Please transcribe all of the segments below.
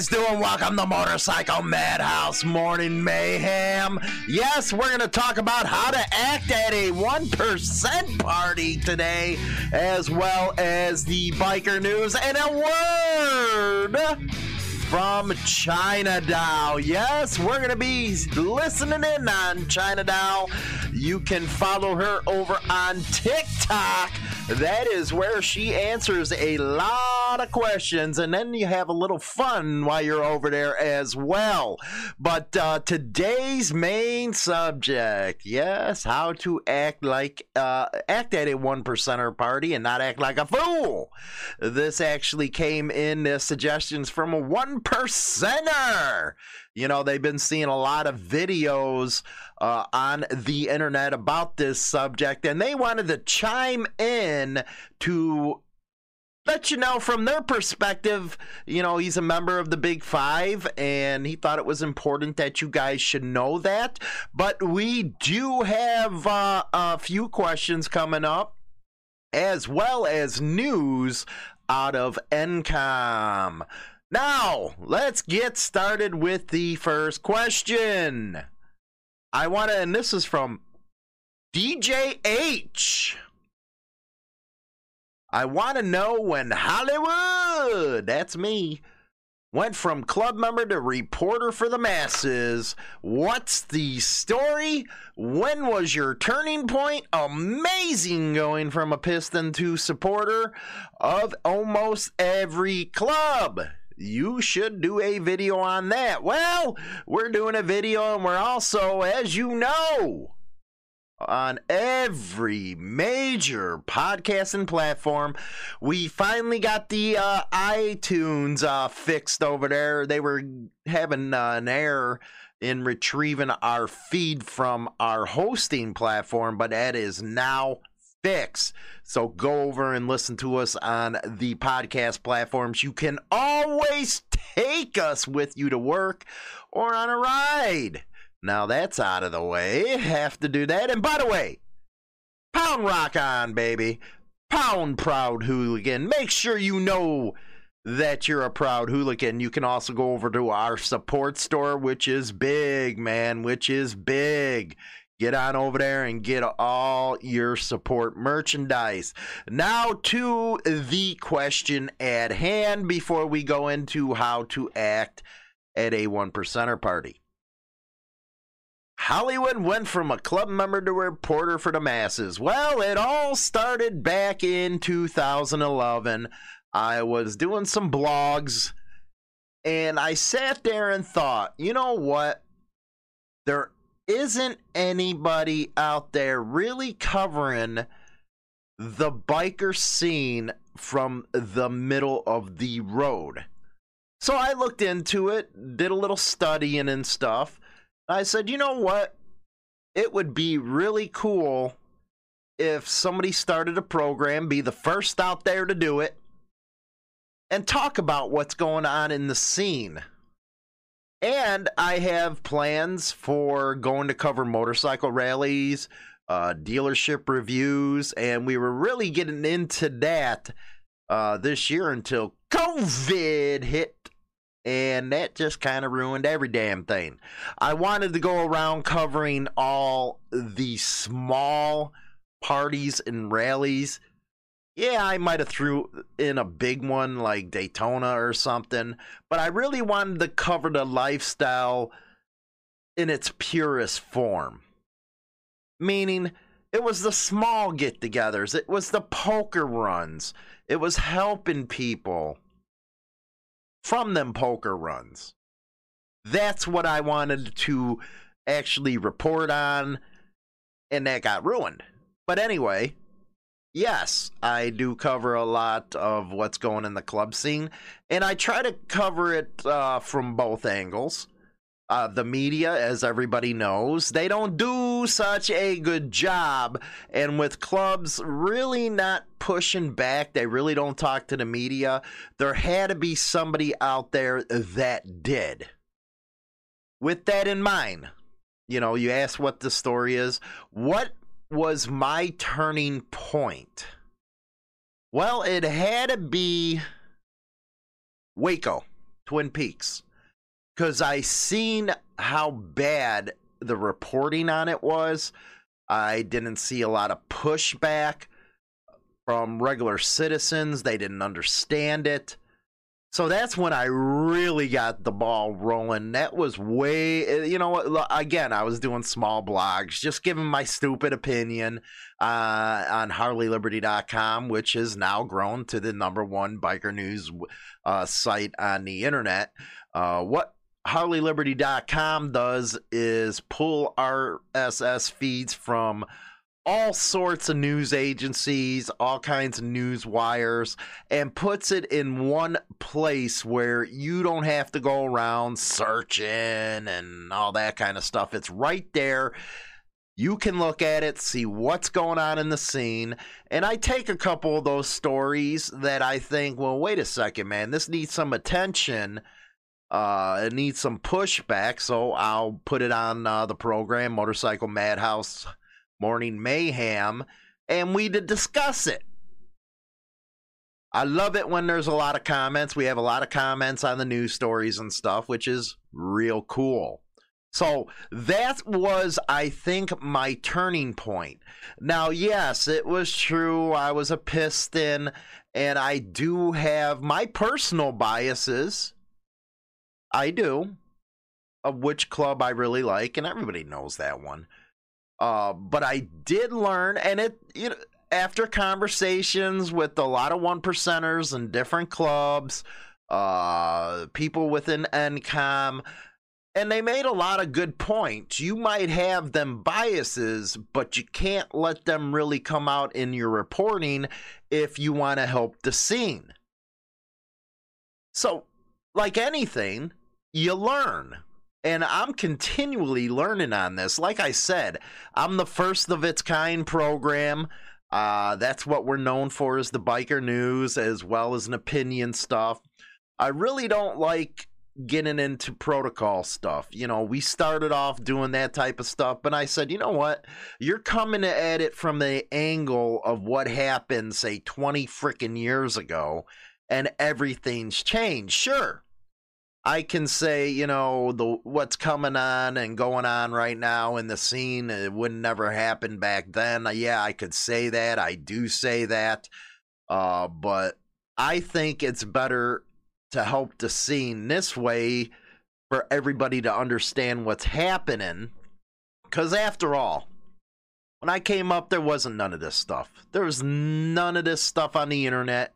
Guys doing? Welcome to Motorcycle Madhouse Morning Mayhem. Yes, we're going to talk about how to act at a 1% party today, as well as the biker news and a word from China Doll. Yes, we're going to be listening in on China Doll. You can follow her over on TikTok. That is where she answers a lot of questions, and then you have a little fun while you're over there as well. But uh, today's main subject, yes, how to act like uh, act at a one percenter party and not act like a fool. This actually came in as suggestions from a one percenter. You know, they've been seeing a lot of videos uh, on the internet about this subject, and they wanted to chime in to let you know from their perspective. You know, he's a member of the Big Five, and he thought it was important that you guys should know that. But we do have uh, a few questions coming up, as well as news out of NCOM. Now, let's get started with the first question. I want to, and this is from DJH. I want to know when Hollywood, that's me, went from club member to reporter for the masses. What's the story? When was your turning point? Amazing going from a piston to supporter of almost every club you should do a video on that. Well, we're doing a video and we're also, as you know, on every major podcasting platform. We finally got the uh, iTunes uh, fixed over there. They were having uh, an error in retrieving our feed from our hosting platform, but that is now fix. So go over and listen to us on the podcast platforms. You can always take us with you to work or on a ride. Now that's out of the way. Have to do that. And by the way, pound rock on, baby. Pound proud hooligan. Make sure you know that you're a proud hooligan. You can also go over to our support store, which is big, man, which is big. Get on over there and get all your support merchandise. Now to the question at hand before we go into how to act at a one percenter party. Hollywood went from a club member to a reporter for the masses. Well, it all started back in 2011. I was doing some blogs and I sat there and thought, you know what? There isn't anybody out there really covering the biker scene from the middle of the road. So I looked into it, did a little studying and stuff. I said, you know what? It would be really cool if somebody started a program, be the first out there to do it, and talk about what's going on in the scene. And I have plans for going to cover motorcycle rallies, uh, dealership reviews, and we were really getting into that uh, this year until COVID hit. And that just kind of ruined every damn thing. I wanted to go around covering all the small parties and rallies yeah, I might have threw in a big one like Daytona or something, but I really wanted to cover the lifestyle in its purest form. Meaning, it was the small get togethers, it was the poker runs, it was helping people from them poker runs. That's what I wanted to actually report on, and that got ruined. But anyway, yes, I do cover a lot of what's going in the club scene, and I try to cover it uh, from both angles. Uh, the media, as everybody knows, they don't do such a good job. And with clubs really not pushing back, they really don't talk to the media. There had to be somebody out there that did. With that in mind, you know, you ask what the story is. What was my turning point? Well, it had to be Waco, Twin Peaks because I seen how bad the reporting on it was. I didn't see a lot of pushback from regular citizens. They didn't understand it. So that's when I really got the ball rolling. That was way, you know, again, I was doing small blogs, just giving my stupid opinion uh, on HarleyLiberty.com, which has now grown to the number one biker news uh, site on the internet. Uh, what HarleyLiberty.com does is pull RSS feeds from all sorts of news agencies, all kinds of news wires, and puts it in one place where you don't have to go around searching and all that kind of stuff. It's right there. You can look at it, see what's going on in the scene. And I take a couple of those stories that I think, well, wait a second, man, this needs some attention uh, it needs some pushback, so I'll put it on uh, the program, Motorcycle Madhouse Morning Mayhem, and we to discuss it. I love it when there's a lot of comments. We have a lot of comments on the news stories and stuff, which is real cool. So that was, I think, my turning point. Now, yes, it was true. I was a piston, and I do have my personal biases I do. Of which club I really like, and everybody knows that one. Uh, but I did learn, and it you know after conversations with a lot of one percenters and different clubs, uh, people within NCOM, and they made a lot of good points. You might have them biases, but you can't let them really come out in your reporting if you want to help the scene. So, like anything, you learn. And I'm continually learning on this. Like I said, I'm the first of its kind program. Uh, that's what we're known for is the biker news as well as an opinion stuff. I really don't like getting into protocol stuff. You know, we started off doing that type of stuff, but I said, you know what? You're coming at it from the angle of what happened, say, 20 freaking years ago, and everything's changed. Sure, I can say, you know, the what's coming on and going on right now in the scene, it would never happen back then. Uh, yeah, I could say that. I do say that. Uh, but I think it's better to help the scene this way for everybody to understand what's happening. Because after all, when I came up, there wasn't none of this stuff. There was none of this stuff on the internet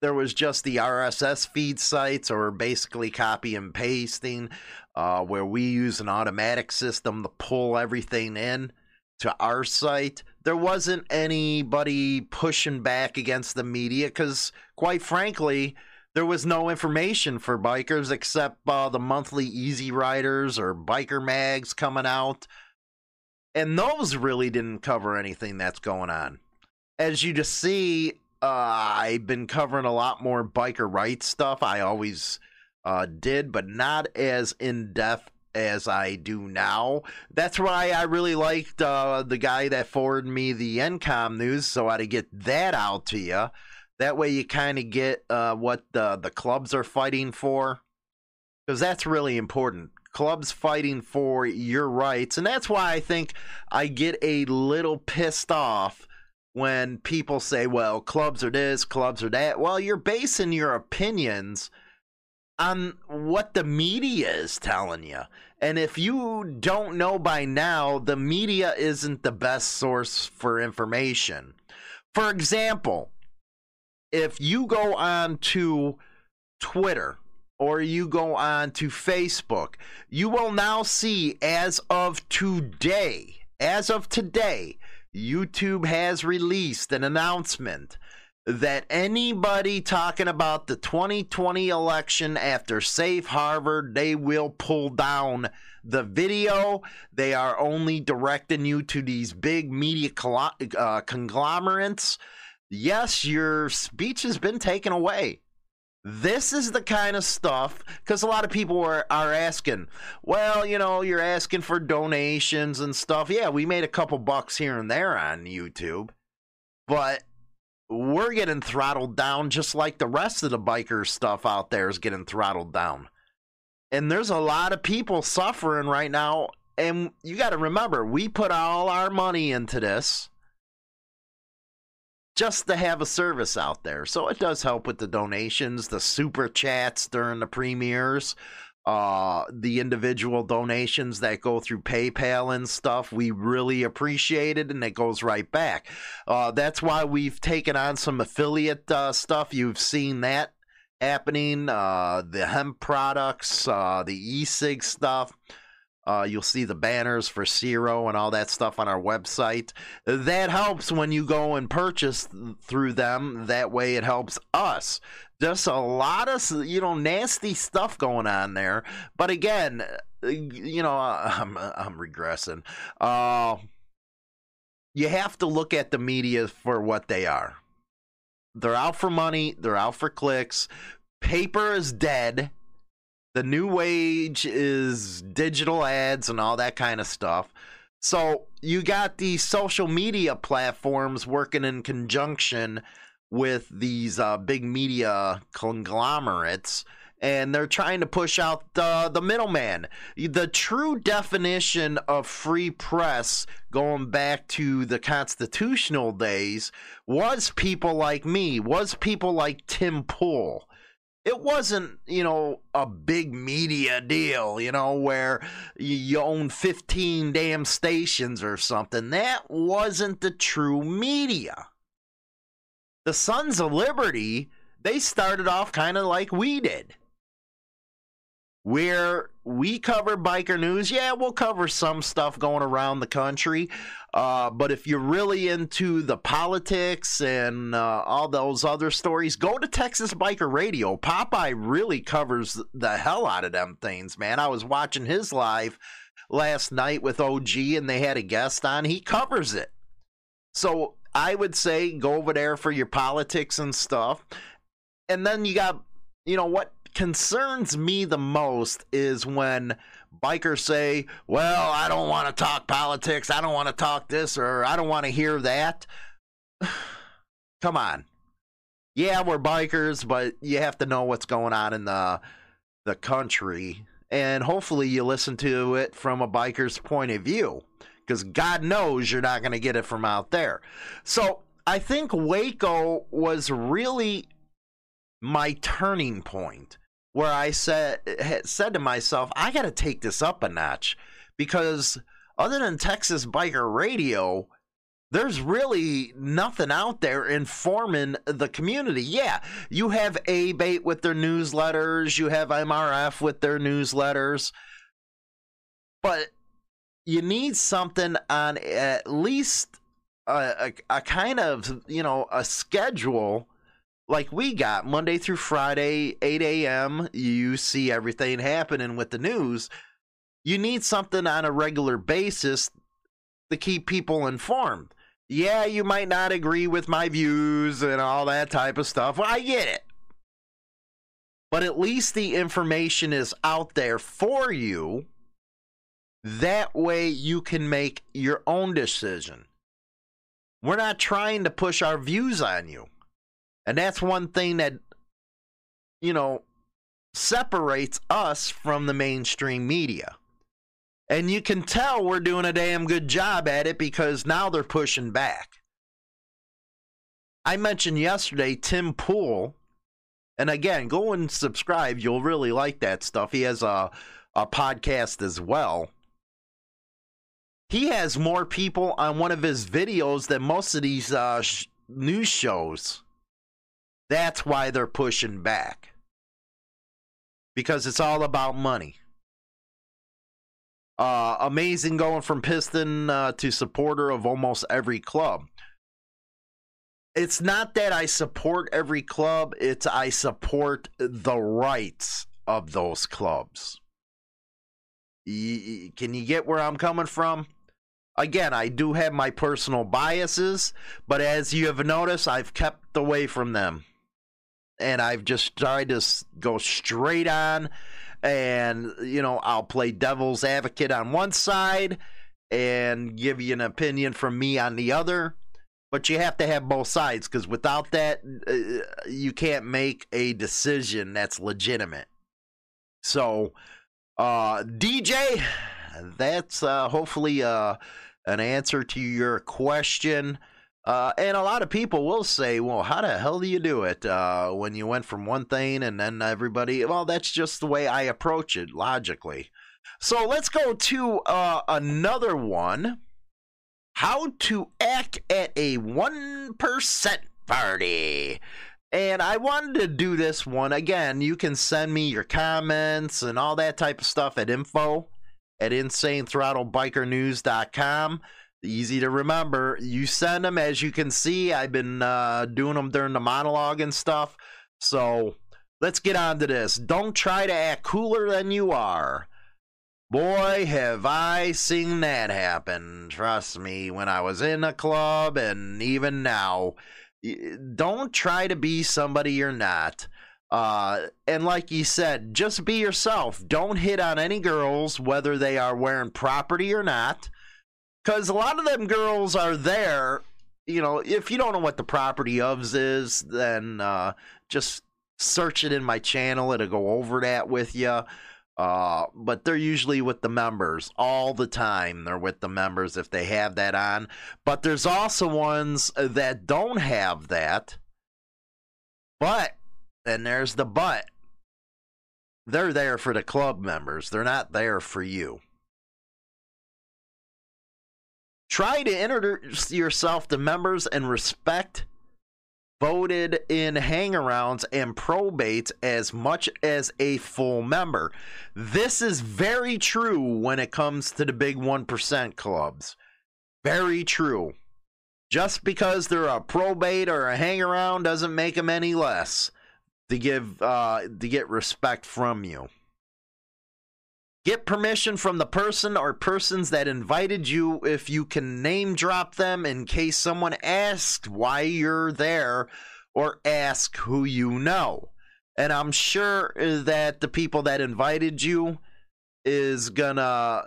there was just the RSS feed sites or basically copy and pasting, uh, where we use an automatic system to pull everything in to our site. There wasn't anybody pushing back against the media because, quite frankly, there was no information for bikers except uh, the monthly Easy Riders or Biker Mags coming out. And those really didn't cover anything that's going on. As you just see, uh, I've been covering a lot more biker rights stuff. I always uh, did, but not as in depth as I do now. That's why I really liked uh, the guy that forwarded me the NCOM news, so I to get that out to you. That way, you kind of get uh, what the the clubs are fighting for, because that's really important. Clubs fighting for your rights, and that's why I think I get a little pissed off when people say, well, clubs are this, clubs are that. Well, you're basing your opinions on what the media is telling you. And if you don't know by now, the media isn't the best source for information. For example, if you go on to Twitter or you go on to Facebook, you will now see as of today as of today, YouTube has released an announcement that anybody talking about the 2020 election after Safe Harbor, they will pull down the video. They are only directing you to these big media uh, conglomerates. Yes, your speech has been taken away. This is the kind of stuff because a lot of people are, are asking, well, you know, you're asking for donations and stuff. Yeah, we made a couple bucks here and there on YouTube, but we're getting throttled down just like the rest of the biker stuff out there is getting throttled down. And there's a lot of people suffering right now. And you got to remember, we put all our money into this just to have a service out there. So it does help with the donations, the super chats during the premieres uh, the individual donations that go through PayPal and stuff. We really appreciate it, and it goes right back. Uh, that's why we've taken on some affiliate uh, stuff. You've seen that happening. Uh, the hemp products, uh, the e-cig stuff. Uh, you'll see the banners for Zero and all that stuff on our website. That helps when you go and purchase through them. That way, it helps us just a lot of you know nasty stuff going on there. But again, uh, you know, I'm I'm regressing. Uh, you have to look at the media for what they are. They're out for money. They're out for clicks. Paper is dead. The new wage is digital ads and all that kind of stuff. So you got these social media platforms working in conjunction with these uh, big media conglomerates and they're trying to push out the, the middleman. The true definition of free press, going back to the constitutional days, was people like me, was people like Tim Pool. It wasn't, you know, a big media deal, you know, where you own 15 damn stations or something. That wasn't the true media the Sons of Liberty, they started off kind of like we did. Where we cover biker news, yeah, we'll cover some stuff going around the country. Uh, but if you're really into the politics and uh, all those other stories, go to Texas Biker Radio. Popeye really covers the hell out of them things, man. I was watching his live last night with OG and they had a guest on. He covers it. So I would say go over there for your politics and stuff. And then you got, you know, what concerns me the most is when bikers say, well, I don't want to talk politics. I don't want to talk this or I don't want to hear that. Come on. Yeah, we're bikers, but you have to know what's going on in the the country and hopefully you listen to it from a biker's point of view because God knows you're not going to get it from out there. So I think Waco was really my turning point where I said said to myself, I got to take this up a notch because other than Texas Biker Radio, there's really nothing out there informing the community. Yeah, you have ABATE with their newsletters, you have MRF with their newsletters, but you need something on at least a, a, a, kind of you know a schedule like we got Monday through Friday, 8 a.m. You see everything happening with the news. You need something on a regular basis to keep people informed. Yeah, you might not agree with my views and all that type of stuff. Well, I get it. But at least the information is out there for you that way you can make your own decision. We're not trying to push our views on you. And that's one thing that, you know, separates us from the mainstream media. And you can tell we're doing a damn good job at it because now they're pushing back. I mentioned yesterday Tim Pool. And again, go and subscribe. You'll really like that stuff. He has a, a podcast as well he has more people on one of his videos than most of these uh, sh- news shows. That's why they're pushing back. Because it's all about money. Uh, amazing going from Piston uh, to supporter of almost every club. It's not that I support every club, it's I support the rights of those clubs. Y- can you get where I'm coming from? Again, I do have my personal biases, but as you have noticed, I've kept away from them. And I've just tried to go straight on and you know I'll play devil's advocate on one side and give you an opinion from me on the other. But you have to have both sides because without that, uh, you can't make a decision that's legitimate. So, uh, DJ, that's uh, hopefully uh, an answer to your question. Uh, and a lot of people will say, well, how the hell do you do it uh, when you went from one thing and then everybody? Well, that's just the way I approach it logically. So let's go to uh, another one How to act at a 1% party. And I wanted to do this one. Again, you can send me your comments and all that type of stuff at info at insanethrottlebikernews.com. Easy to remember. You send them, as you can see. I've been uh, doing them during the monologue and stuff. So let's get on to this. Don't try to act cooler than you are. Boy, have I seen that happen. Trust me, when I was in a club and even now. Don't try to be somebody you're not. Uh, and like you said, just be yourself. Don't hit on any girls, whether they are wearing property or not because a lot of them girls are there. You know, if you don't know what the property ofs is, then uh, just search it in my channel. It'll go over that with you. Uh, but they're usually with the members all the time. They're with the members if they have that on. But there's also ones that don't have that. But, and there's the but, they're there for the club members. They're not there for you. Try to introduce yourself to members and respect voted in hangarounds and probates as much as a full member. This is very true when it comes to the big 1% clubs. Very true. Just because they're a probate or a hangaround doesn't make them any less to give uh, to get respect from you. Get permission from the person or persons that invited you if you can name drop them in case someone asks why you're there or ask who you know. And I'm sure uh, that the people that invited you is gonna,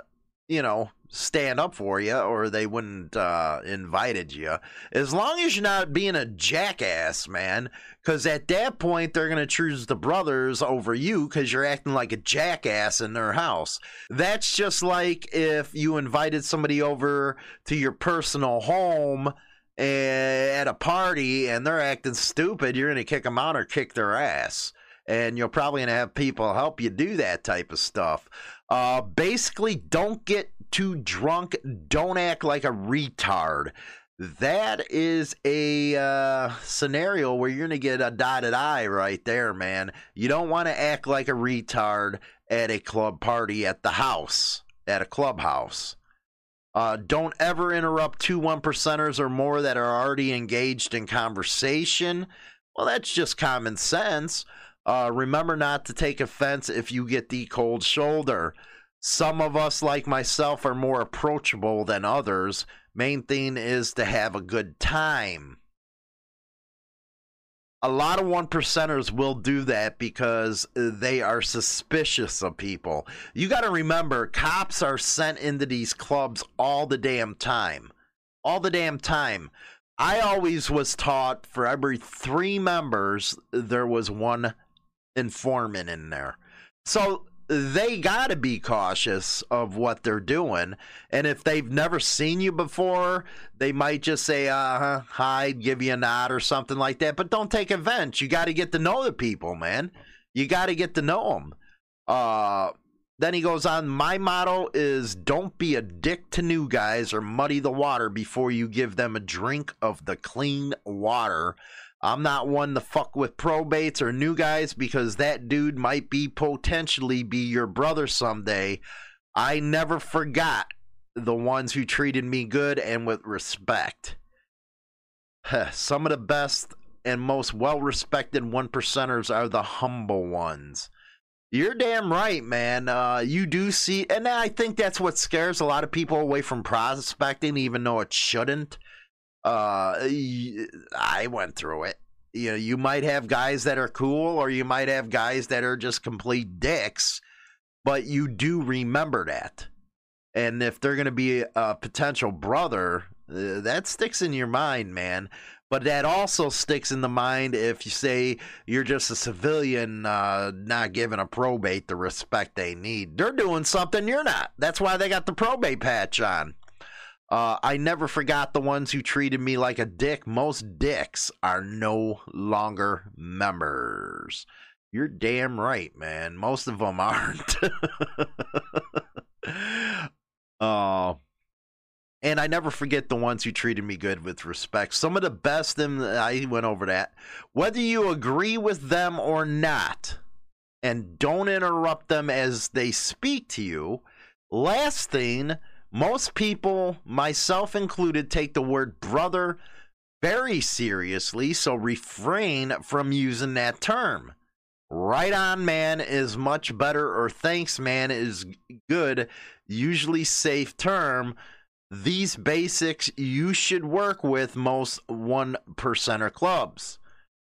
you know, stand up for you or they wouldn't uh invited you as long as you're not being a jackass man because at that point they're to choose the brothers over you because you're acting like a jackass in their house. That's just like if you invited somebody over to your personal home at a party and they're acting stupid you're to kick them out or kick their ass. And you're probably going to have people help you do that type of stuff. Uh, basically, don't get too drunk. Don't act like a retard. That is a uh, scenario where you're going to get a dotted eye right there, man. You don't want to act like a retard at a club party at the house, at a clubhouse. Uh, don't ever interrupt two one percenters or more that are already engaged in conversation. Well, that's just common sense. Uh, remember not to take offense if you get the cold shoulder. Some of us, like myself, are more approachable than others. Main thing is to have a good time. A lot of one percenters will do that because they are suspicious of people. You got to remember, cops are sent into these clubs all the damn time. All the damn time. I always was taught for every three members, there was one informant in there. So they got to be cautious of what they're doing. And if they've never seen you before, they might just say, uh huh, hi, give you a nod or something like that. But don't take offense. You got to get to know the people, man. You got to get to know them. Uh, then he goes on, my motto is don't be a dick to new guys or muddy the water before you give them a drink of the clean water. I'm not one to fuck with probates or new guys because that dude might be potentially be your brother someday. I never forgot the ones who treated me good and with respect. Some of the best and most well respected one percenters are the humble ones. You're damn right, man. Uh, you do see, and I think that's what scares a lot of people away from prospecting, even though it shouldn't. Uh, I went through it. You know, you might have guys that are cool, or you might have guys that are just complete dicks, but you do remember that. And if they're going to be a potential brother, uh, that sticks in your mind, man. But that also sticks in the mind if you say you're just a civilian, uh, not giving a probate the respect they need. They're doing something you're not. That's why they got the probate patch on. Uh, I never forgot the ones who treated me like a dick. Most dicks are no longer members. You're damn right, man. Most of them aren't. uh, and I never forget the ones who treated me good with respect. Some of the best, and I went over that. Whether you agree with them or not, and don't interrupt them as they speak to you. Last thing, most people, myself included, take the word brother very seriously, so refrain from using that term. Right on, man, is much better, or thanks, man, is good, usually safe term these basics you should work with most one percenter clubs.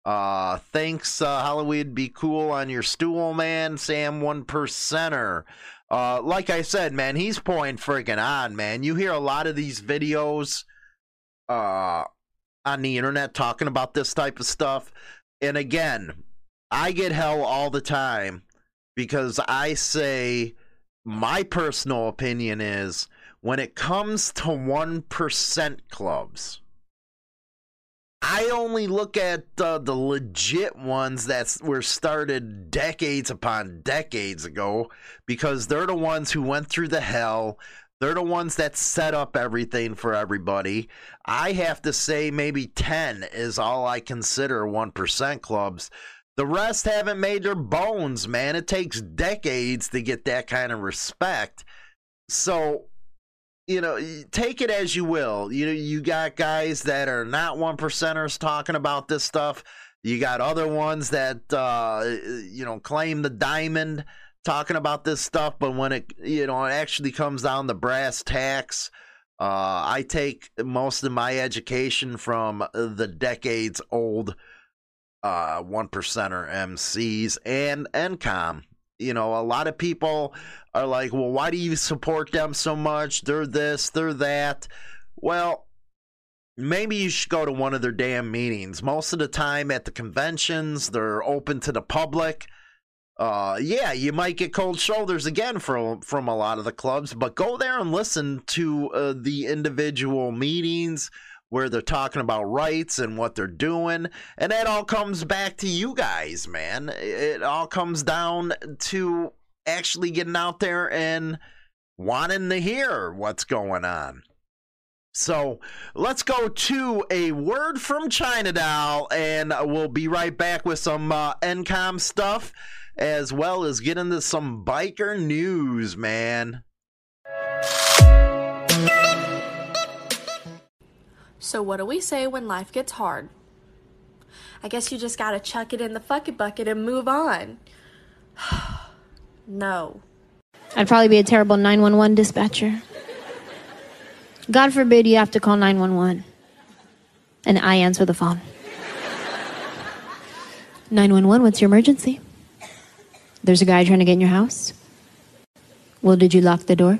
Uh, thanks, uh, Halloween. Be cool on your stool, man. Sam, one percenter. Uh, like I said, man, he's point friggin' on, man. You hear a lot of these videos, uh, on the internet talking about this type of stuff. And again, I get hell all the time because I say my personal opinion is when it comes to 1% clubs, I only look at uh, the legit ones that were started decades upon decades ago because they're the ones who went through the hell. They're the ones that set up everything for everybody. I have to say, maybe 10 is all I consider 1% clubs. The rest haven't made their bones, man. It takes decades to get that kind of respect. So you know, take it as you will. You know, you got guys that are not one percenters talking about this stuff. You got other ones that uh, you know claim the diamond talking about this stuff, but when it you know it actually comes down to brass tacks, uh, I take most of my education from the decades old uh, one percenter MCs and NCOM. You know, a lot of people are like, well, why do you support them so much? They're this, they're that. Well, maybe you should go to one of their damn meetings. Most of the time at the conventions, they're open to the public. Uh, yeah, you might get cold shoulders again from from a lot of the clubs, but go there and listen to uh, the individual meetings where they're talking about rights and what they're doing. And that all comes back to you guys, man. It all comes down to actually getting out there and wanting to hear what's going on. So let's go to a word from China Doll, and we'll be right back with some uh, NCOM stuff as well as get into some biker news, man. So, what do we say when life gets hard? I guess you just gotta chuck it in the fucking bucket and move on. no. I'd probably be a terrible 911 dispatcher. God forbid you have to call 911 and I answer the phone. 911, what's your emergency? There's a guy trying to get in your house. Well, did you lock the door?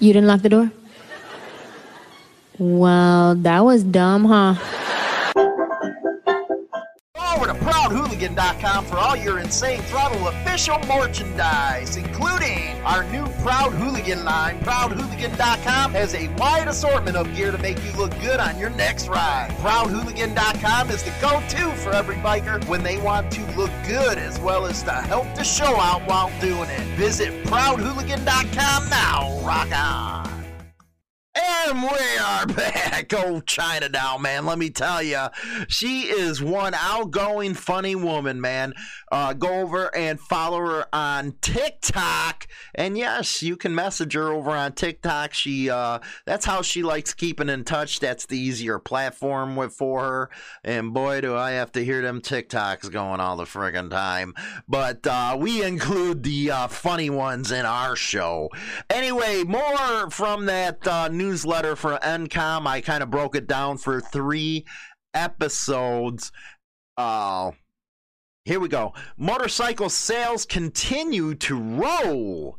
You didn't lock the door? Well, that was dumb, huh? ProudHooligan.com for all your Insane Throttle official merchandise, including our new Proud Hooligan line. ProudHooligan.com has a wide assortment of gear to make you look good on your next ride. ProudHooligan.com is the go-to for every biker when they want to look good as well as to help the show out while doing it. Visit ProudHooligan.com now. Rock on. And we are back. Oh, China Doll, man. Let me tell you, she is one outgoing, funny woman, man. Uh, go over and follow her on TikTok. And yes, you can message her over on TikTok. She uh, that's how she likes keeping in touch. That's the easier platform with for her. And boy, do I have to hear them TikToks going all the friggin' time. But uh, we include the uh, funny ones in our show. Anyway, more from that uh, newsletter for NCOM. I kind of broke it down for three episodes. Uh, here we go. Motorcycle sales continue to roll.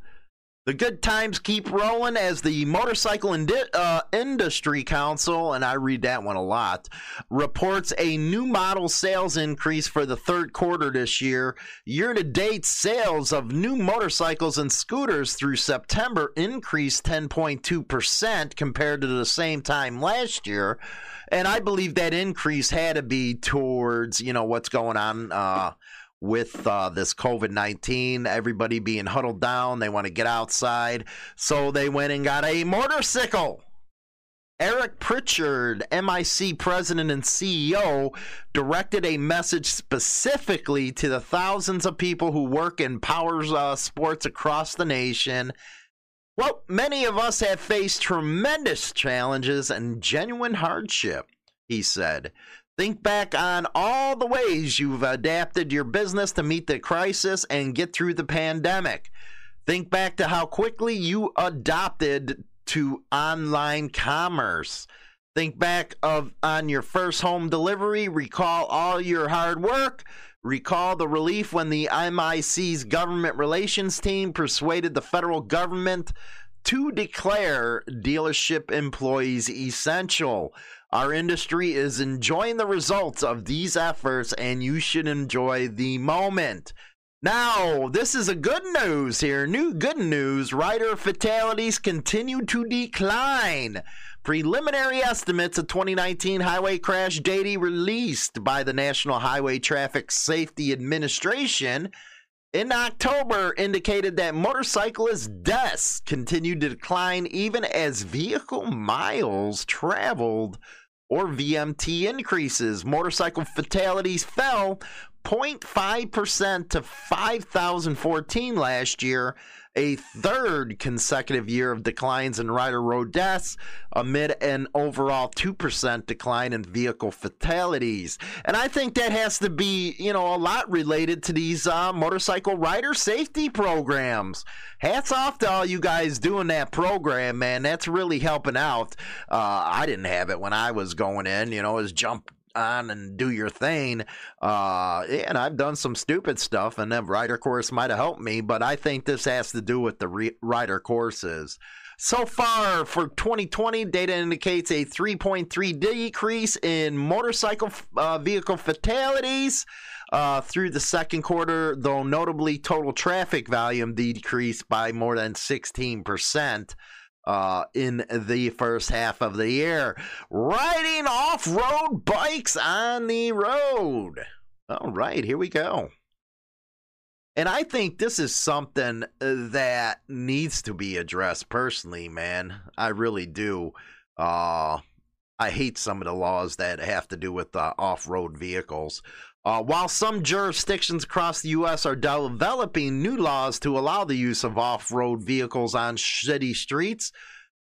The good times keep rolling as the Motorcycle Indi- uh, Industry Council, and I read that one a lot, reports a new model sales increase for the third quarter this year. Year to date, sales of new motorcycles and scooters through September increased 10.2% compared to the same time last year. And I believe that increase had to be towards, you know, what's going on. Uh, with uh, this COVID 19, everybody being huddled down. They want to get outside. So they went and got a motorcycle. Erik Pritchard, MIC president and CEO, directed a message specifically to the thousands of people who work in power uh, sports across the nation. Well, many of us have faced tremendous challenges and genuine hardship, he said. Think back on all the ways you've adapted your business to meet the crisis and get through the pandemic. Think back to how quickly you adopted to online commerce. Think back of on your first home delivery, recall all your hard work, recall the relief when the MIC's government relations team persuaded the federal government to declare dealership employees essential. Our industry is enjoying the results of these efforts, and you should enjoy the moment. Now, this is a good news here. New good news. Rider fatalities continue to decline. Preliminary estimates of 2019 highway crash data released by the National Highway Traffic Safety Administration in October indicated that motorcyclist deaths continued to decline even as vehicle miles traveled or VMT increases. Motorcycle fatalities fell 0.5% to 5,014 last year, a third consecutive year of declines in rider road deaths amid an overall 2% decline in vehicle fatalities. And I think that has to be, you know, a lot related to these uh, motorcycle rider safety programs. Hats off to all you guys doing that program, man. That's really helping out. Uh, I didn't have it when I was going in, you know, as jump on and do your thing. Uh, and I've done some stupid stuff, and that rider course might have helped me, but I think this has to do with the re- rider courses. So far for 2020, data indicates a 3.3 decrease in motorcycle uh, vehicle fatalities. Uh, through the second quarter, though notably total traffic volume decreased by more than 16% uh, in the first half of the year. Riding off road bikes on the road. All right, here we go. And I think this is something that needs to be addressed personally, man. I really do. Uh, I hate some of the laws that have to do with uh, off road vehicles. Uh, while some jurisdictions across the U.S. are developing new laws to allow the use of off road vehicles on city streets,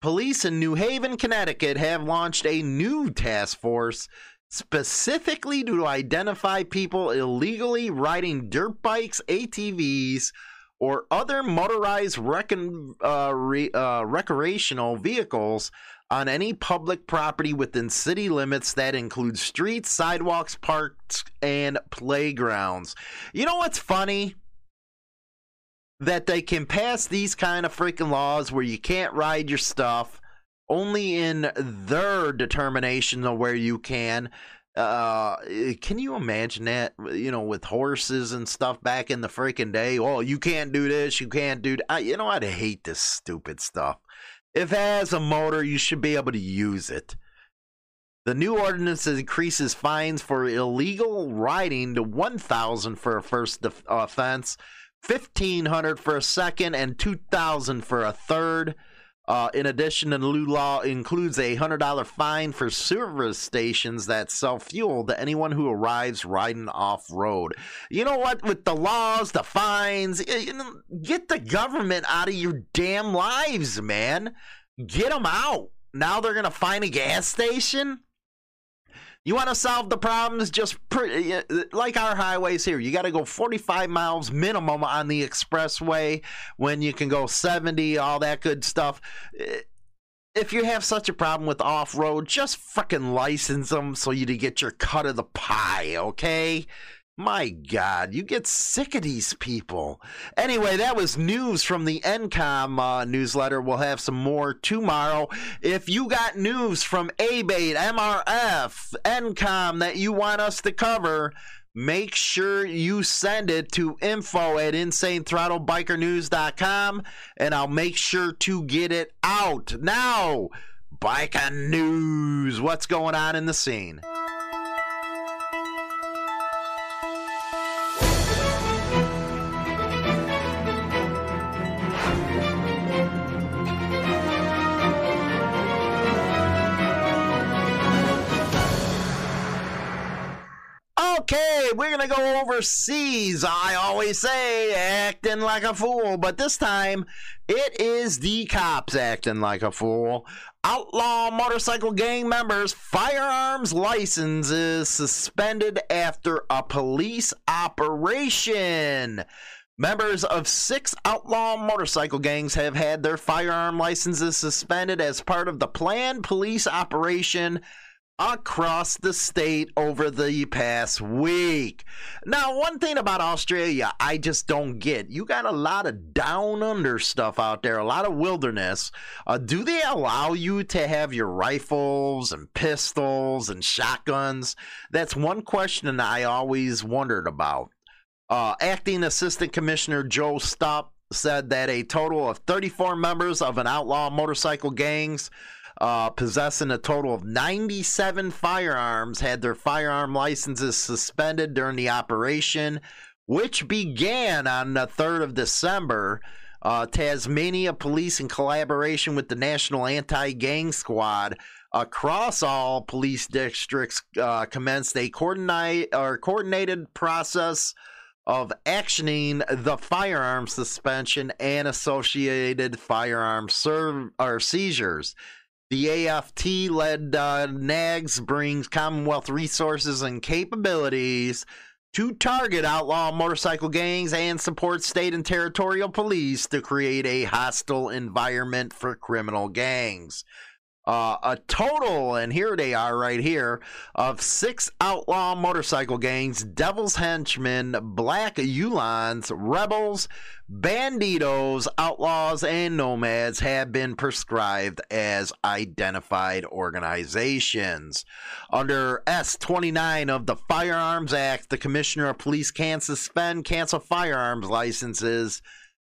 police in New Haven, Connecticut have launched a new task force specifically to identify people illegally riding dirt bikes, ATVs, or other motorized uh, re, uh, recreational vehicles on any public property within city limits that includes streets, sidewalks, parks, and playgrounds. You know what's funny? That they can pass these kind of freaking laws where you can't ride your stuff only in their determination of where you can. Uh, can you imagine that? You know, with horses and stuff back in the freaking day. Oh, you can't do this. You can't do. That. I, you know, I'd hate this stupid stuff. If it has a motor, you should be able to use it. The new ordinance increases fines for illegal riding to 1000 for a first def- offense, 1500 for a second and 2000 for a third. Uh, in addition, the new law includes a $100 fine for service stations that sell fuel to anyone who arrives riding off road. You know what? With the laws, the fines, get the government out of your damn lives, man. Get them out. Now they're going to find a gas station? You want to solve the problems just like our highways here. You got to go 45 miles minimum on the expressway when you can go 70, all that good stuff. Eh, if you have such a problem with off road, just freaking license them so you to get your cut of the pie, okay? My God, you get sick of these people. Anyway, that was news from the NCOM uh, newsletter. We'll have some more tomorrow. If you got news from ABATE, MRF, NCOM that you want us to cover, make sure you send it to info at insanethrottlebikernews.com and I'll make sure to get it out. Now, biker news. What's going on in the scene? Okay, we're gonna go overseas. I always say acting like a fool, but this time it is the cops acting like a fool. Outlaw motorcycle gang members' firearms licenses suspended after a police operation. Members of six outlaw motorcycle gangs have had their firearm licenses suspended as part of the planned police operation across the state over the past week. Now, one thing about Australia I just don't get you got a lot of down under stuff out there, a lot of wilderness. Uh, do they allow you to have your rifles and pistols and shotguns? That's one question I always wondered about. Uh, Acting Assistant Commissioner Joe Stupp said that a total of 34 members of an outlaw motorcycle gangs uh, possessing a total of 97 firearms, had their firearm licenses suspended during the operation, which began on the 3rd of December. Uh, Tasmania Police, in collaboration with the National Anti Gang Squad, across all police districts, uh, commenced a coordinate or coordinated process of actioning the firearm suspension and associated firearm serve or seizures. The AFP led uh, NAGS brings Commonwealth resources and capabilities to target outlaw motorcycle gangs and support state and territorial police to create a hostile environment for criminal gangs. Uh, a total, and here they are right here, of six outlaw motorcycle gangs Devil's Henchmen, Black Uhlans, Rebels, Banditos, Outlaws, and Nomads have been prescribed as identified organizations. Under S 29 of the Firearms Act, the Commissioner of Police can suspend, cancel firearms licenses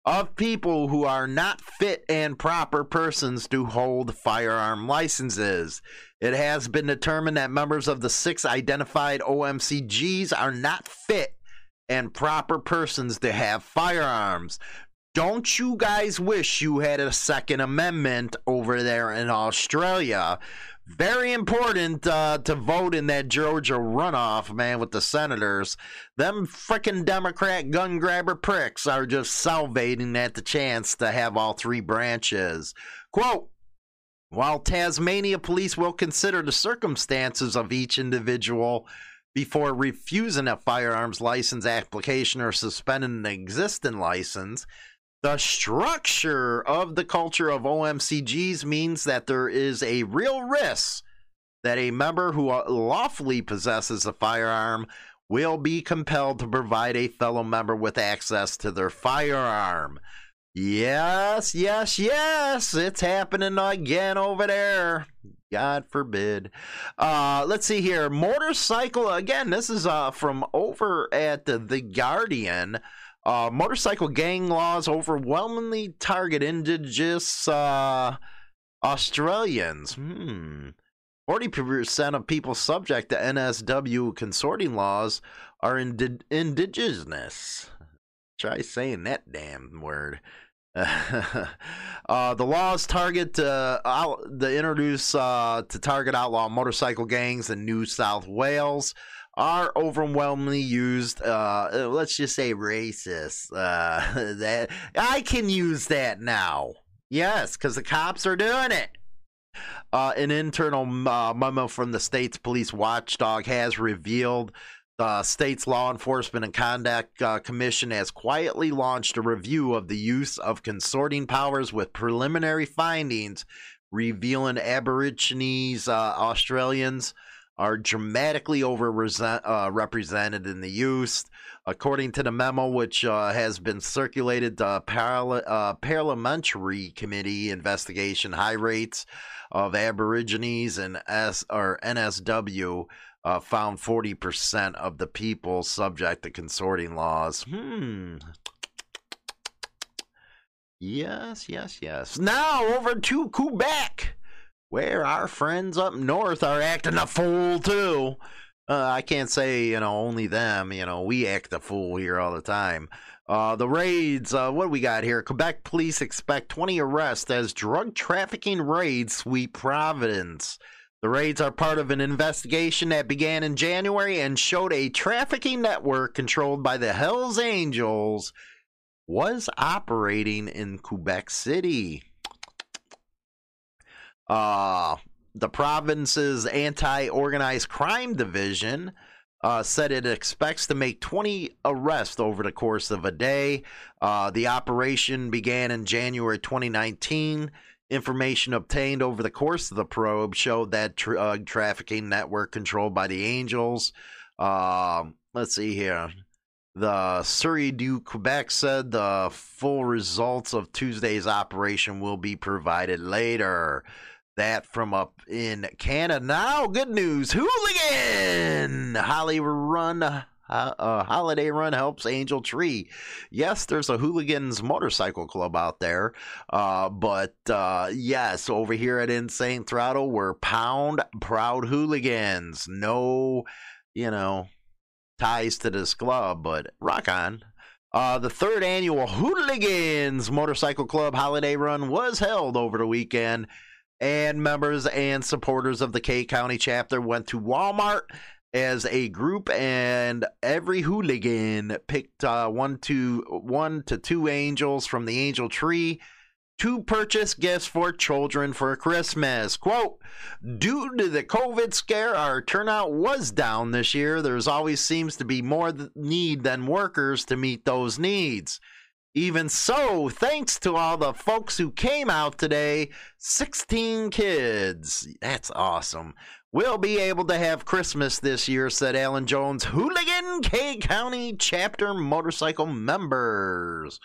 of people who are not fit and proper persons to hold firearm licenses. It has been determined that members of the six identified OMCGs are not fit and proper persons to have firearms. Don't you guys wish you had a Second Amendment over there in Australia? Very important uh, to vote in that Georgia runoff, man, with the senators. Them frickin' Democrat gun grabber pricks are just salivating at the chance to have all three branches. Quote, while Tasmania police will consider the circumstances of each individual before refusing a firearms license application or suspending an existing license, the structure of the culture of OMCGs means that there is a real risk that a member who lawfully possesses a firearm will be compelled to provide a fellow member with access to their firearm. Yes, yes, yes, it's happening again over there. God forbid. Uh, let's see here. Motorcycle, again, this is uh, from over at the, the Guardian. Uh, motorcycle gang laws overwhelmingly target indigenous uh, Australians. Hmm. 40% of people subject to NSW consorting laws are indi- indigenous. Try saying that damn word. uh, the laws target uh, out, the introduce uh, to target outlaw motorcycle gangs in New South Wales are overwhelmingly used. Uh, let's just say racist. Uh, that I can use that now. Yes, because the cops are doing it. Uh, an internal uh, memo from the state's police watchdog has revealed the state's law enforcement and conduct uh, commission has quietly launched a review of the use of consorting powers with preliminary findings revealing Aborigines, uh, Australians are dramatically over uh, in the use. According to the memo, which uh, has been circulated, the parla- uh, parliamentary committee investigation high rates of Aborigines and S or NSW uh, found 40% of the people subject to consorting laws. Hmm. Yes, yes, yes. Now over to Quebec, where our friends up north are acting a fool too. Uh, I can't say, you know, only them. You know, we act a fool here all the time. Uh, the raids, uh, what do we got here? Quebec police expect 20 arrests as drug trafficking raids sweep Providence. The raids are part of an investigation that began in January and showed a trafficking network controlled by the Hells Angels was operating in Quebec City. Uh, the province's anti organized crime division uh, said it expects to make 20 arrests over the course of a day. Uh, the operation began in January 2019 Information obtained over the course of the probe showed that drug trafficking network controlled by the Angels. Uh, let's see here. The Sûreté du Quebec said the full results of Tuesday's operation will be provided later. That from up in Canada. Now, good news. Hooligan! Holly Run uh, Holiday Run helps Angel Tree. Yes, there's a Hooligans Motorcycle Club out there, uh, but uh, yes, over here at Insane Throttle, we're Pound Proud Hooligans. No, you know, ties to this club, but rock on. Uh, the third annual Hooligans Motorcycle Club Holiday Run was held over the weekend, and members and supporters of the Kay County chapter went to Walmart as a group, and every hooligan picked uh, one to one to two angels from the angel tree to purchase gifts for children for Christmas. Quote, due to the COVID scare, our turnout was down this year. There's always seems to be more need than workers to meet those needs. Even so, thanks to all the folks who came out today, 16 kids. That's awesome. We'll be able to have Christmas this year, said Alan Jones, Hooligan Kay County chapter motorcycle members.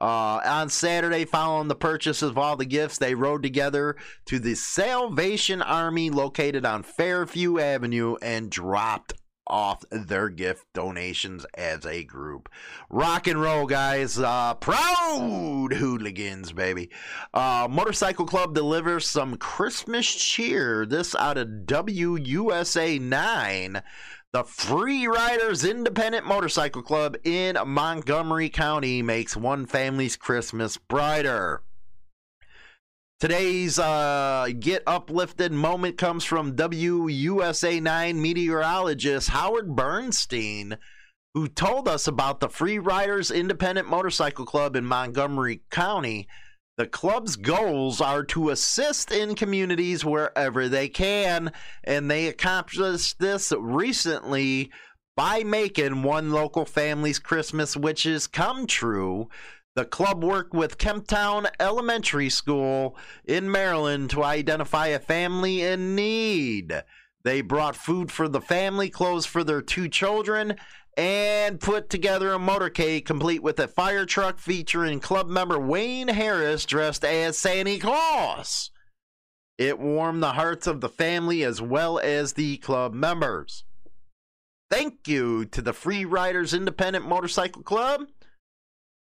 Uh, on Saturday, following the purchase of all the gifts, they rode together to the Salvation Army located on Fairview Avenue and dropped off their gift donations as a group. Rock and roll, guys. Uh, proud hooligans, baby. Uh, Motorcycle Club delivers some Christmas cheer. This out of WUSA 9. The Free Riders Independent Motorcycle Club in Montgomery County makes one family's Christmas brighter. Today's uh, Get Uplifted moment comes from WUSA 9 meteorologist Howard Bernstein, who told us about the Free Riders Independent Motorcycle Club in Montgomery County. The club's goals are to assist in communities wherever they can, and they accomplished this recently by making one local family's Christmas wishes come true the club worked with Kemptown Elementary School in Maryland to identify a family in need. They brought food for the family, clothes for their two children, and put together a motorcade complete with a fire truck featuring club member Wayne Harris dressed as Santa Claus. It warmed the hearts of the family as well as the club members. Thank you to the Free Riders Independent Motorcycle Club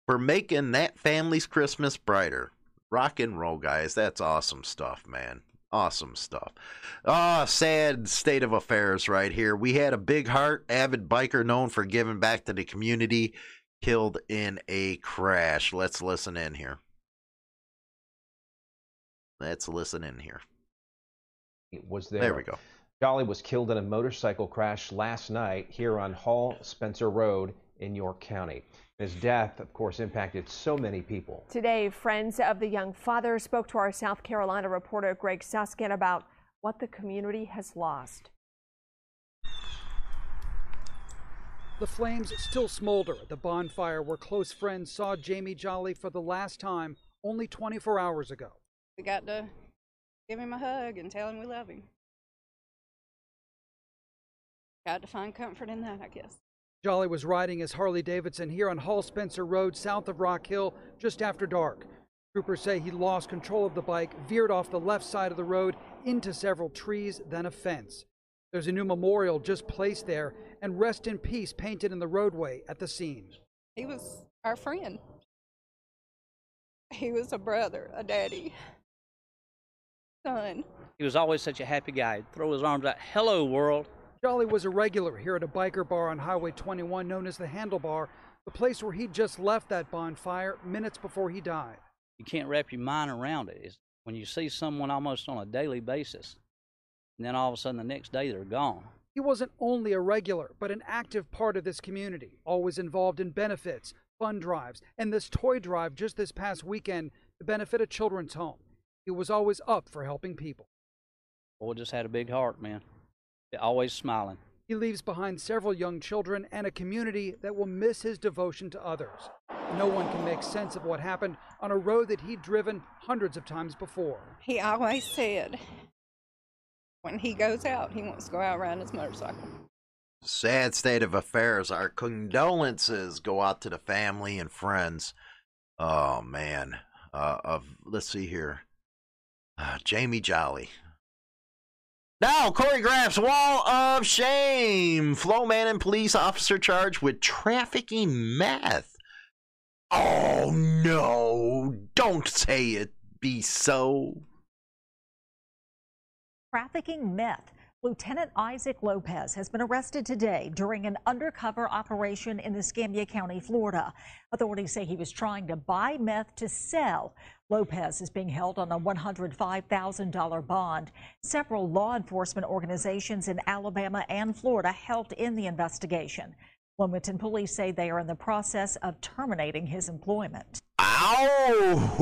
for making that family's Christmas brighter. Rock and roll, guys. That's awesome stuff, man. Awesome stuff. Ah, oh, sad state of affairs right here. We had a big heart, avid biker known for giving back to the community, killed in a crash. Let's listen in here. Let's listen in here. It Was there. There we go. Jolly was killed in a motorcycle crash last night here on Hall Spencer Road in York County. His death, of course, impacted so many people. Today, friends of the young father spoke to our South Carolina reporter Greg Suskin about what the community has lost. The flames still smolder at the bonfire where close friends saw Jamie Jolly for the last time only 24 hours ago. We got to give him a hug and tell him we love him. Got to find comfort in that, I guess. Jolly was riding his Harley Davidson here on Hall Spencer Road south of Rock Hill just after dark. Troopers say he lost control of the bike, veered off the left side of the road into several trees, then a fence. There's a new memorial just placed there and rest in peace painted in the roadway at the scene. He was our friend. He was a brother, a daddy, son. He was always such a happy guy. He'd throw his arms out, hello, world. Jolly was a regular here at a biker bar on Highway 21 known as the Handlebar, the place where he'd just left that bonfire minutes before he died. You can't wrap your mind around it. It's when you see someone almost on a daily basis, and then all of a sudden the next day they're gone. He wasn't only a regular, but an active part of this community, always involved in benefits, fund drives, and this toy drive just this past weekend to benefit a children's home. He was always up for helping people. Boy just had a big heart, man. Always smiling. He leaves behind several young children and a community that will miss his devotion to others. No one can make sense of what happened on a road that he'd driven hundreds of times before. He always said when he goes out, he wants to go out riding his motorcycle. Sad state of affairs. Our condolences go out to the family and friends. Oh man. Uh, of let's see here. Uh, Jamie Jolly. Now, choreographs Wall of Shame. Flowman and police officer charged with trafficking meth. Oh no! Don't say it be so. Trafficking meth. Lieutenant Isaac Lopez has been arrested today during an undercover operation in Escambia County, Florida. Authorities say he was trying to buy meth to sell. Lopez is being held on a $105,000 bond. Several law enforcement organizations in Alabama and Florida helped in the investigation. Wilmington police say they are in the process of terminating his employment. Ow!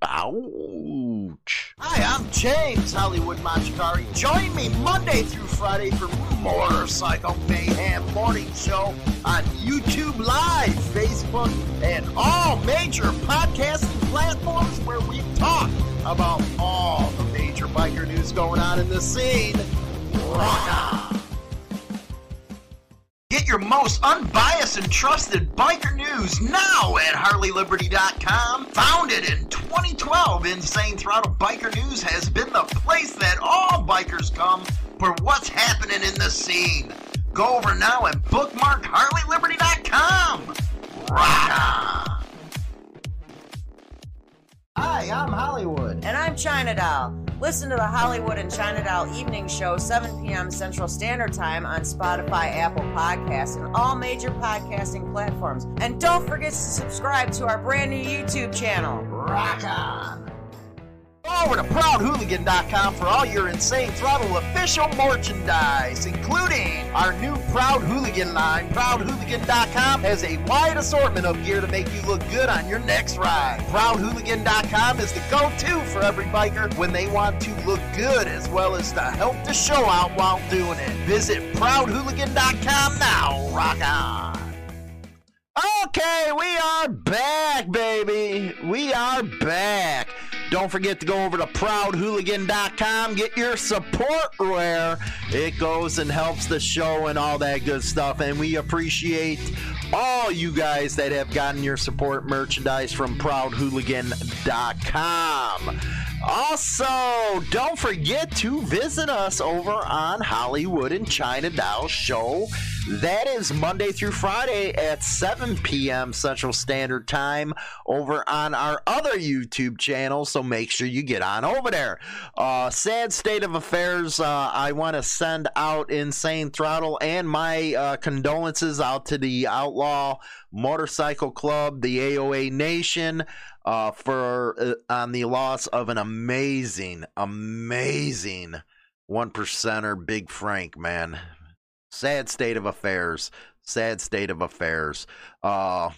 Hi, I'm James Hollywood Machikari. Join me Monday through Friday for Motorcycle Mayhem Morning Show on YouTube Live, Facebook, and all major podcasting platforms where we talk about all the major biker news going on in the scene. Rock on! Get your most unbiased and trusted biker news now at HarleyLiberty.com. Founded in 2012, Insane Throttle Biker News has been the place that all bikers come for what's happening in the scene. Go over now and bookmark HarleyLiberty.com. Rock on! Hi, I'm Hollywood. And I'm China Doll. Listen to the Hollywood and China Doll Evening Show, 7 p.m. Central Standard Time on Spotify, Apple Podcasts, and all major podcasting platforms. And don't forget to subscribe to our brand new YouTube channel. Rock on! Go over to ProudHooligan.com for all your Insane Throttle official merchandise, including our new Proud Hooligan line. ProudHooligan.com has a wide assortment of gear to make you look good on your next ride. ProudHooligan.com is the go-to for every biker when they want to look good as well as to help the show out while doing it. Visit ProudHooligan.com now. Rock on! Okay, we are back, baby. We are back. Don't forget to go over to proudhooligan.com, get your support where it goes and helps the show and all that good stuff. And we appreciate all you guys that have gotten your support merchandise from proudhooligan.com. Also, don't forget to visit us over on Hollywood and China Doll Show That is Monday through Friday at 7 p.m. Central Standard Time over on our other YouTube channel. So make sure you get on over there. Uh, sad state of affairs. Uh, I want to send out Insane Throttle and my uh, condolences out to the Outlaw Motorcycle Club, the AOA Nation. Uh, for uh, on the loss of an amazing, amazing one percenter, Big Frank, man sad state of affairs. Sad state of affairs. Uh,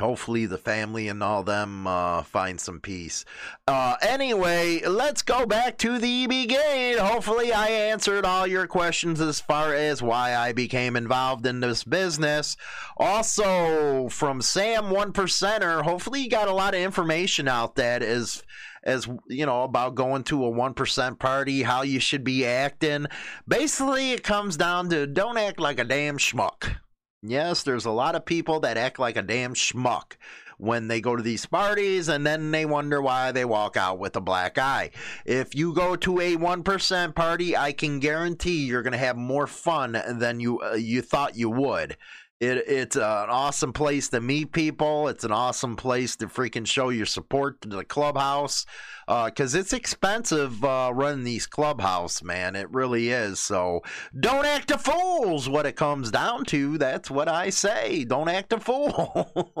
hopefully the family and all them uh, find some peace. Uh, anyway, let's go back to the beginning. Hopefully, I answered all your questions as far as why I became involved in this business. Also, from Sam One Percenter, hopefully you got a lot of information out that is as you know about going to a 1% party how you should be acting basically it comes down to don't act like a damn schmuck yes there's a lot of people that act like a damn schmuck when they go to these parties and then they wonder why they walk out with a black eye. If you go to a 1% party, I can guarantee you're going to have more fun than you uh, you thought you would. It, it's an awesome place to meet people. It's an awesome place to freaking show your support to the clubhouse because uh, it's expensive uh, running these clubhouse, man. It really is. So don't act a fool's what it comes down to. That's what I say. Don't act a fool.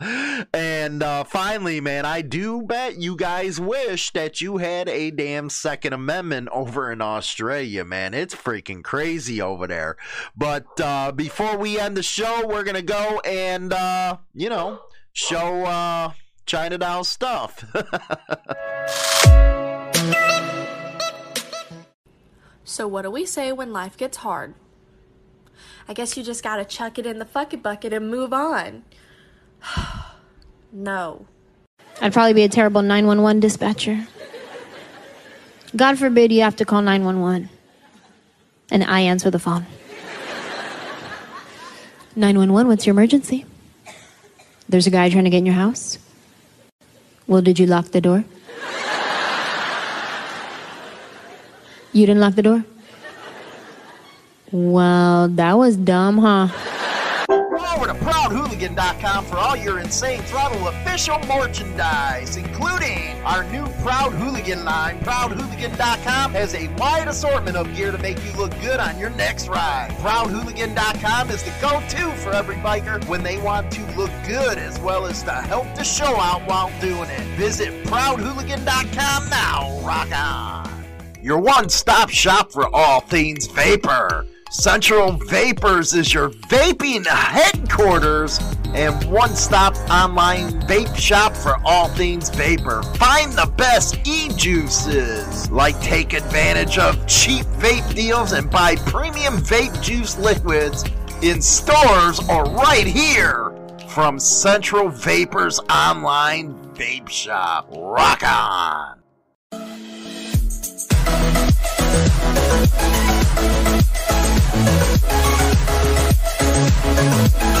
and uh, finally, man, I do bet you guys wish that you had a damn Second Amendment over in Australia, man. It's freaking crazy over there. But uh, before we end the show, we're going to go and, uh, you know, show uh, China Doll stuff. so, what do we say when life gets hard? I guess you just gotta chuck it in the fucking bucket and move on. no. I'd probably be a terrible 911 dispatcher. God forbid you have to call 911 and I answer the phone. 911, what's your emergency? There's a guy trying to get in your house. Well, did you lock the door? You didn't lock the door? Well, that was dumb, huh? over to ProudHooligan.com for all your Insane Throttle official merchandise, including our new Proud Hooligan line. ProudHooligan.com has a wide assortment of gear to make you look good on your next ride. ProudHooligan.com is the go-to for every biker when they want to look good as well as to help the show out while doing it. Visit ProudHooligan.com now. Rock on. Your one-stop shop for all things vapor. Central Vapors is your vaping headquarters and one stop online vape shop for all things vapor. Find the best e juices, like take advantage of cheap vape deals and buy premium vape juice liquids in stores or right here from Central Vapors Online Vape Shop. Rock on! Thank